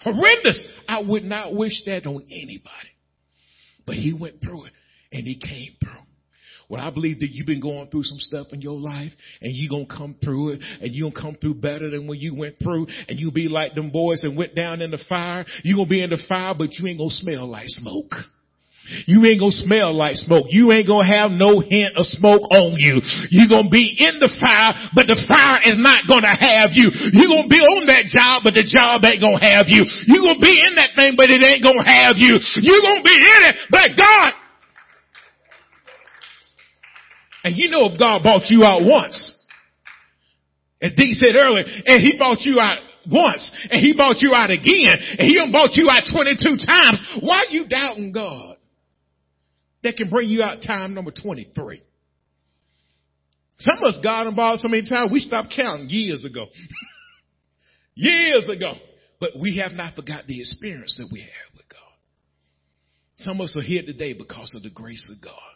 Horrendous. I would not wish that on anybody. But he went through it and he came through. Well, I believe that you've been going through some stuff in your life and you're going to come through it and you're going to come through better than when you went through and you'll be like them boys and went down in the fire. You're going to be in the fire, but you ain't going to smell like smoke. You ain't gonna smell like smoke. You ain't gonna have no hint of smoke on you. You're gonna be in the fire, but the fire is not gonna have you. You're gonna be on that job, but the job ain't gonna have you. You're gonna be in that thing, but it ain't gonna have you. You're gonna be in it, but God. And you know if God bought you out once, as Dee said earlier, and he bought you out once, and he bought you out again, and he done bought you out 22 times, why are you doubting God? that can bring you out time number 23. Some of us got involved so many times we stopped counting years ago. [laughs] years ago. But we have not forgot the experience that we had with God. Some of us are here today because of the grace of God.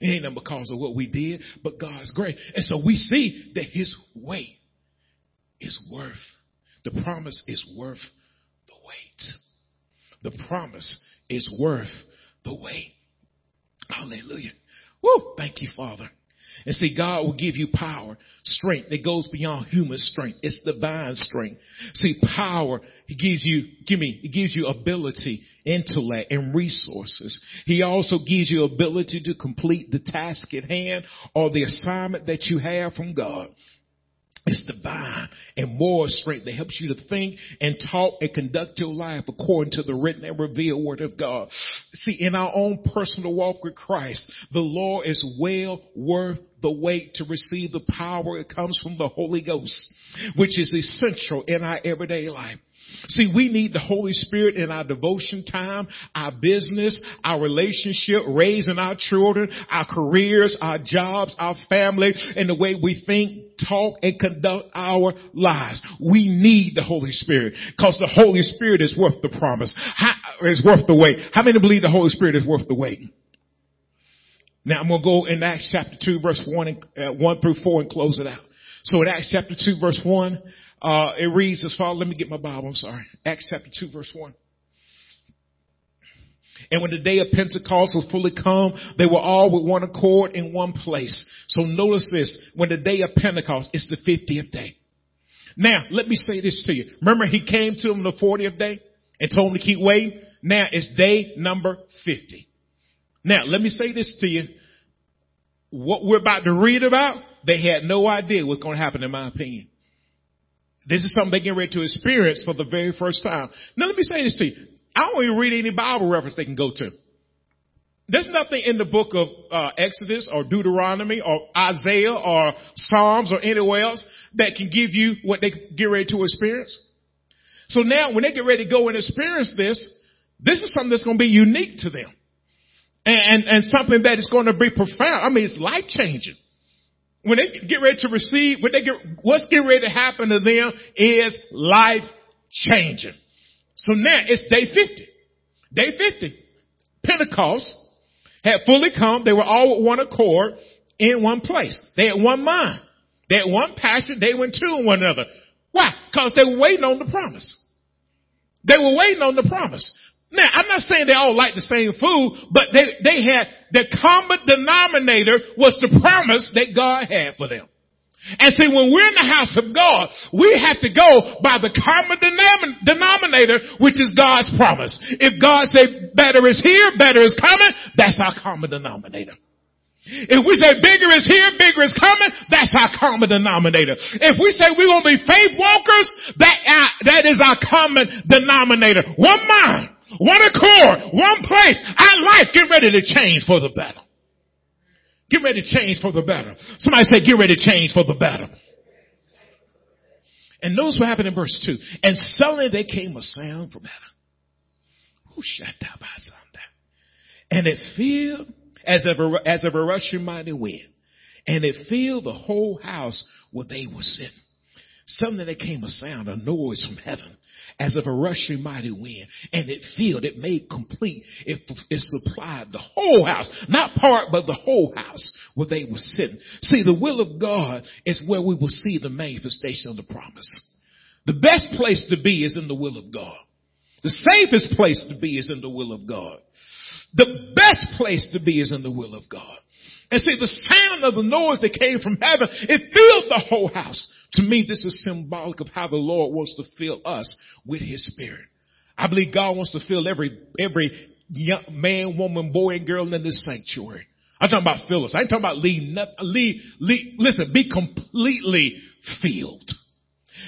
It ain't not because of what we did, but God's grace. And so we see that his way is worth, the promise is worth the wait. The promise is worth the wait. Hallelujah. Woo! Thank you, Father. And see, God will give you power, strength that goes beyond human strength. It's divine strength. See, power, He gives you, give me, He gives you ability, intellect, and resources. He also gives you ability to complete the task at hand or the assignment that you have from God. It's divine and moral strength that helps you to think and talk and conduct your life according to the written and revealed word of God. See, in our own personal walk with Christ, the law is well worth the wait to receive the power that comes from the Holy Ghost, which is essential in our everyday life. See, we need the Holy Spirit in our devotion time, our business, our relationship, raising our children, our careers, our jobs, our family, and the way we think talk, and conduct our lives. We need the Holy Spirit because the Holy Spirit is worth the promise. How, is worth the wait. How many believe the Holy Spirit is worth the wait? Now I'm going to go in Acts chapter 2 verse 1 and, uh, 1 through 4 and close it out. So in Acts chapter 2 verse 1, uh, it reads as follows. Let me get my Bible. I'm sorry. Acts chapter 2 verse 1. And when the day of Pentecost was fully come, they were all with one accord in one place. So notice this. When the day of Pentecost, it's the 50th day. Now, let me say this to you. Remember he came to them the 40th day and told them to keep waiting? Now it's day number 50. Now, let me say this to you. What we're about to read about, they had no idea what's going to happen in my opinion. This is something they get ready to experience for the very first time. Now let me say this to you. I don't even read any Bible reference they can go to. There's nothing in the book of uh, Exodus or Deuteronomy or Isaiah or Psalms or anywhere else that can give you what they get ready to experience. So now when they get ready to go and experience this, this is something that's going to be unique to them. And, and, and something that is going to be profound. I mean, it's life changing. When they get ready to receive, when they get, what's getting ready to happen to them is life changing. So now it's day 50. Day 50. Pentecost had fully come. They were all with one accord in one place. They had one mind. They had one passion. They went to one another. Why? Because they were waiting on the promise. They were waiting on the promise. Now, I'm not saying they all like the same food, but they, they had, the common denominator was the promise that God had for them. And see, when we're in the house of God, we have to go by the common denominator, which is God's promise. If God say better is here, better is coming, that's our common denominator. If we say bigger is here, bigger is coming, that's our common denominator. If we say we're going to be faith walkers, that, uh, that is our common denominator. One mind, one accord, one place. Our life get ready to change for the better. Get ready to change for the better. Somebody say, get ready to change for the better. And notice what happened in verse 2. And suddenly there came a sound from heaven. Who shut down by And it filled as a, as a rushing mighty wind. And it filled the whole house where they were sitting. Suddenly there came a sound, a noise from heaven as of a rushing mighty wind. And it filled, it made complete, it, it supplied the whole house, not part, but the whole house where they were sitting. See, the will of God is where we will see the manifestation of the promise. The best place to be is in the will of God. The safest place to be is in the will of God. The best place to be is in the will of God. And see, the sound of the noise that came from heaven, it filled the whole house. To me, this is symbolic of how the Lord wants to fill us with His Spirit. I believe God wants to fill every, every young man, woman, boy, and girl in this sanctuary. I'm talking about fill us. I ain't talking about lead, lead, lead, listen, be completely filled.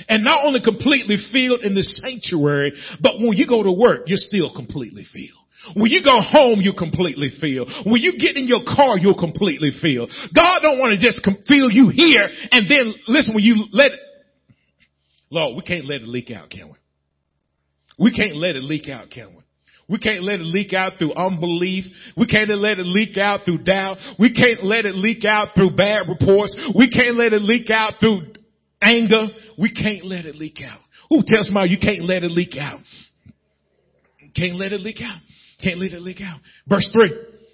And not only completely filled in the sanctuary, but when you go to work, you're still completely filled. When you go home, you completely feel. When you get in your car, you'll completely feel. God don't want to just feel you here and then listen when you let. Lord, we can't let it leak out, can we? We can't let it leak out, can we? We can't let it leak out through unbelief. We can't let it leak out through doubt. We can't let it leak out through bad reports. We can't let it leak out through anger. We can't let it leak out. Who tells me you can't let it leak out? Can't let it leak out. Can't let it leak out. Verse three.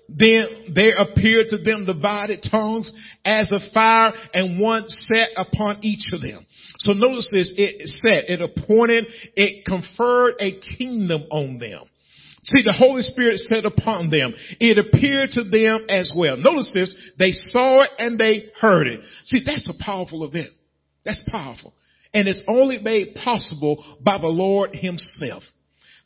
Then there appeared to them divided tongues as a fire and one set upon each of them. So notice this, it set, it appointed, it conferred a kingdom on them. See, the Holy Spirit set upon them. It appeared to them as well. Notice this, they saw it and they heard it. See, that's a powerful event. That's powerful. And it's only made possible by the Lord himself.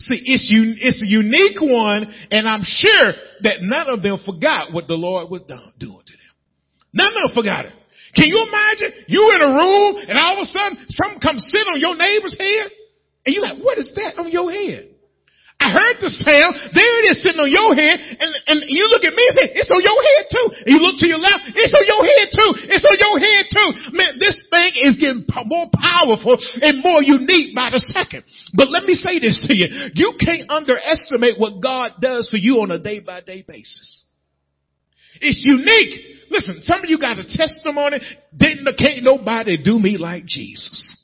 See, it's, un- it's a unique one, and I'm sure that none of them forgot what the Lord was done, doing to them. None of them forgot it. Can you imagine? You in a room, and all of a sudden, something comes sit on your neighbor's head, and you're like, what is that on your head? I heard the sound. There it is sitting on your head. And, and you look at me and say, it's on your head too. And you look to your left, it's on your head too. It's on your head too. Man, this thing is getting more powerful and more unique by the second. But let me say this to you. You can't underestimate what God does for you on a day by day basis. It's unique. Listen, some of you got a testimony. Didn't, can't nobody do me like Jesus.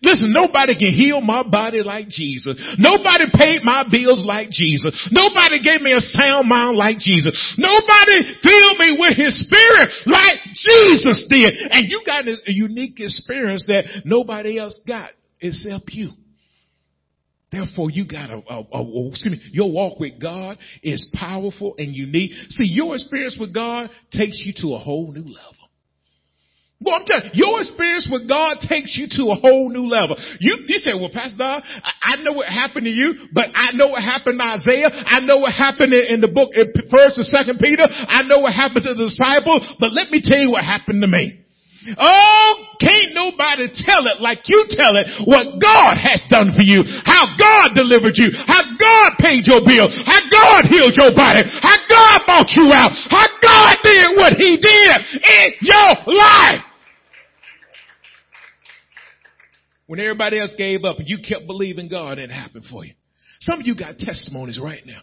Listen, nobody can heal my body like Jesus. Nobody paid my bills like Jesus. Nobody gave me a sound mind like Jesus. Nobody filled me with his spirit like Jesus did. And you got a unique experience that nobody else got except you. Therefore, you got a, a, a, your walk with God is powerful and unique. See, your experience with God takes you to a whole new level. Well, I'm telling you, your experience with God takes you to a whole new level. You, you say, well, Pastor I, I know what happened to you, but I know what happened to Isaiah. I know what happened in, in the book, in first and second Peter. I know what happened to the disciples, but let me tell you what happened to me. Oh, can't nobody tell it like you tell it what God has done for you, how God delivered you, how God paid your bills, how God healed your body, how God brought you out, how God did what He did in your life. When everybody else gave up and you kept believing God, it happened for you. Some of you got testimonies right now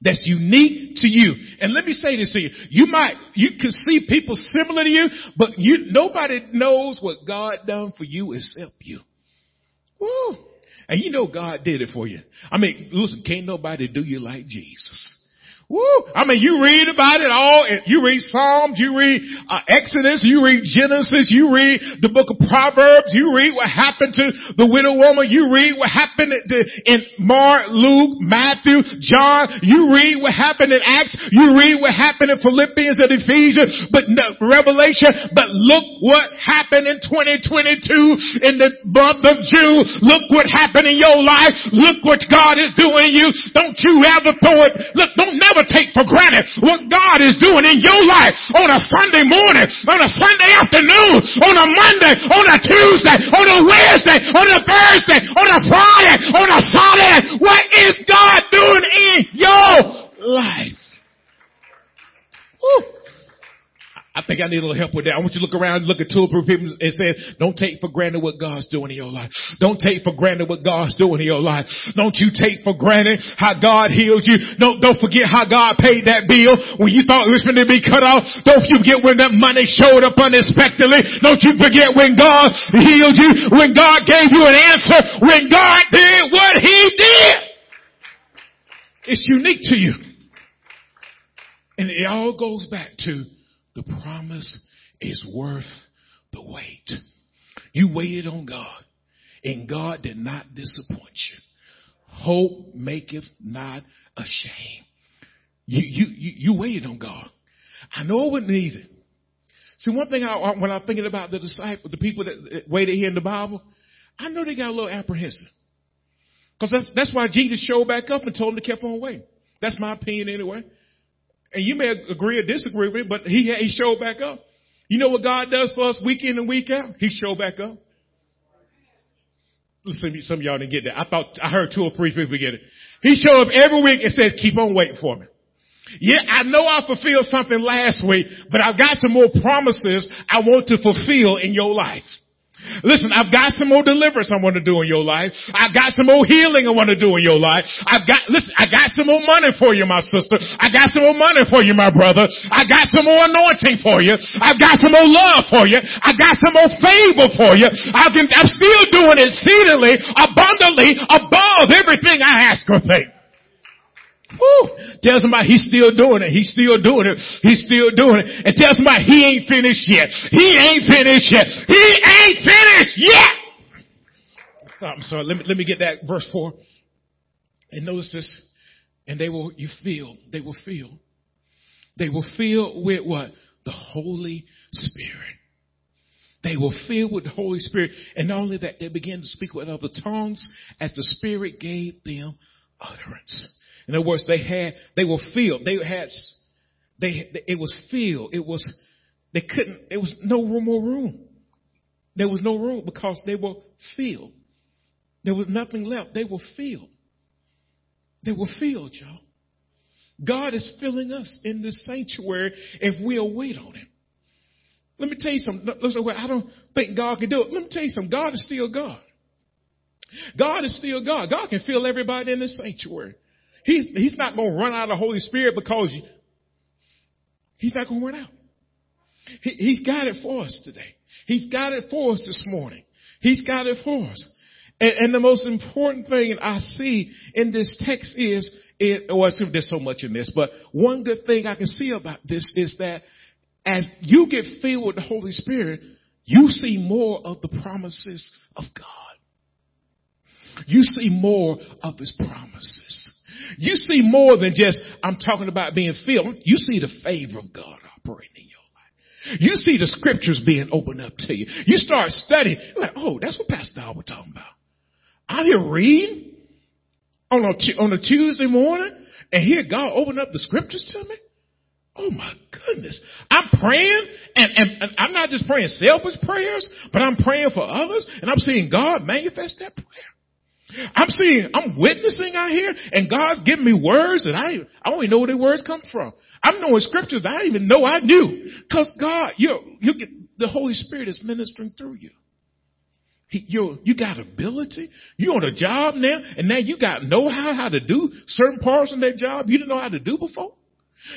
that's unique to you. And let me say this to you. You might, you can see people similar to you, but you, nobody knows what God done for you except you. Woo. And you know God did it for you. I mean, listen, can't nobody do you like Jesus. Woo! I mean, you read about it all. You read Psalms, you read uh, Exodus, you read Genesis, you read the book of Proverbs, you read what happened to the widow woman, you read what happened to, in Mark, Luke, Matthew, John, you read what happened in Acts, you read what happened in Philippians and Ephesians, but no, Revelation, but look what happened in 2022 in the month of June. Look what happened in your life. Look what God is doing you. Don't you ever throw it, look, don't never never take for granted what God is doing in your life on a Sunday morning, on a Sunday afternoon, on a Monday, on a Tuesday, on a Wednesday, on a Thursday, on a Friday, on a Saturday. What is God doing in your life? Woo. I think I need a little help with that. I want you to look around, look at two or three people and say, don't take for granted what God's doing in your life. Don't take for granted what God's doing in your life. Don't you take for granted how God healed you. Don't, don't forget how God paid that bill when you thought it was going to be cut off. Don't you forget when that money showed up unexpectedly. Don't you forget when God healed you, when God gave you an answer, when God did what He did. It's unique to you. And it all goes back to the promise is worth the wait. You waited on God and God did not disappoint you. Hope maketh not ashamed. You, you, you, waited on God. I know it wasn't easy. See, one thing I, when I'm thinking about the disciples, the people that waited here in the Bible, I know they got a little apprehensive. Cause that's, that's why Jesus showed back up and told them to keep on waiting. That's my opinion anyway. And you may agree or disagree with it, but he, he showed back up. You know what God does for us week in and week out? He showed back up. Listen, some of y'all didn't get that. I thought, I heard two or three people get it. He showed up every week and says, keep on waiting for me. Yeah, I know I fulfilled something last week, but I've got some more promises I want to fulfill in your life. Listen, I've got some more deliverance I want to do in your life. I've got some more healing I want to do in your life. I've got, listen, I got some more money for you, my sister. I got some more money for you, my brother. I got some more anointing for you. I've got some more love for you. I got some more favor for you. I can, I'm still doing exceedingly, abundantly, above everything I ask or think. Woo! Tell somebody he's still doing it. He's still doing it. He's still doing it. And tell somebody he ain't finished yet. He ain't finished yet. He ain't finished yet. Um, I'm sorry. Let me, let me get that verse four. And notice this. And they will, you feel, they will feel. They will fill with what? The Holy Spirit. They were filled with the Holy Spirit. And not only that, they began to speak with other tongues as the Spirit gave them utterance. In other words, they had, they were filled. They had, they, it was filled. It was, they couldn't, it was no room more room. There was no room because they were filled. There was nothing left. They were filled. They were filled, y'all. God is filling us in this sanctuary if we'll wait on Him. Let me tell you something. Listen, I don't think God can do it. Let me tell you something. God is still God. God is still God. God can fill everybody in this sanctuary. He's, he's not going to run out of the Holy Spirit because He's not going to run out. He, he's got it for us today. He's got it for us this morning. He's got it for us. And, and the most important thing I see in this text is, it, oh, well, there's so much in this, but one good thing I can see about this is that as you get filled with the Holy Spirit, you see more of the promises of God. You see more of His promises. You see more than just, I'm talking about being filled. You see the favor of God operating in your life. You see the scriptures being opened up to you. You start studying, like, oh, that's what Pastor Al was talking about. I'm here reading on a, on a Tuesday morning and hear God open up the scriptures to me. Oh my goodness. I'm praying and, and, and, I'm not just praying selfish prayers, but I'm praying for others and I'm seeing God manifest that prayer. I'm seeing, I'm witnessing out here and God's giving me words that I, I don't even know where the words come from. I'm knowing scriptures I didn't even know I knew. Cause God, you, you get, the Holy Spirit is ministering through you. He, you you got ability. You on a job now, and now you got know how how to do certain parts of that job you didn't know how to do before.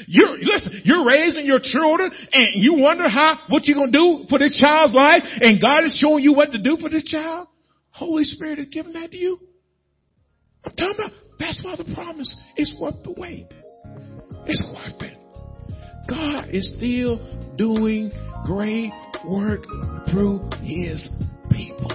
You're, listen, you're raising your children and you wonder how, what you're going to do for this child's life and God is showing you what to do for this child. Holy Spirit is giving that to you. I'm talking about, that's why the promise is worth the wait. It's worth it. God is still doing great work through his people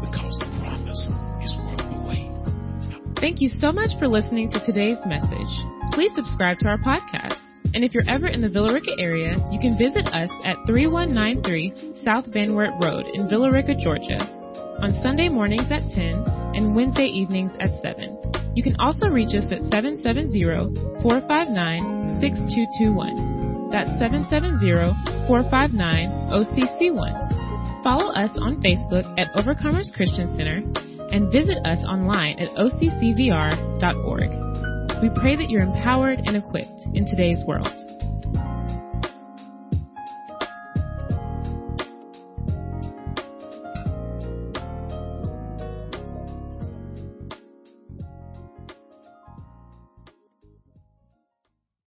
because the promise is worth the wait. Thank you so much for listening to today's message please subscribe to our podcast. And if you're ever in the Villa Rica area, you can visit us at 3193 South Van Wert Road in Villa Rica, Georgia, on Sunday mornings at 10 and Wednesday evenings at 7. You can also reach us at 770-459-6221. That's 770-459-OCC1. Follow us on Facebook at Overcomers Christian Center and visit us online at occvr.org. We pray that you're empowered and equipped in today's world.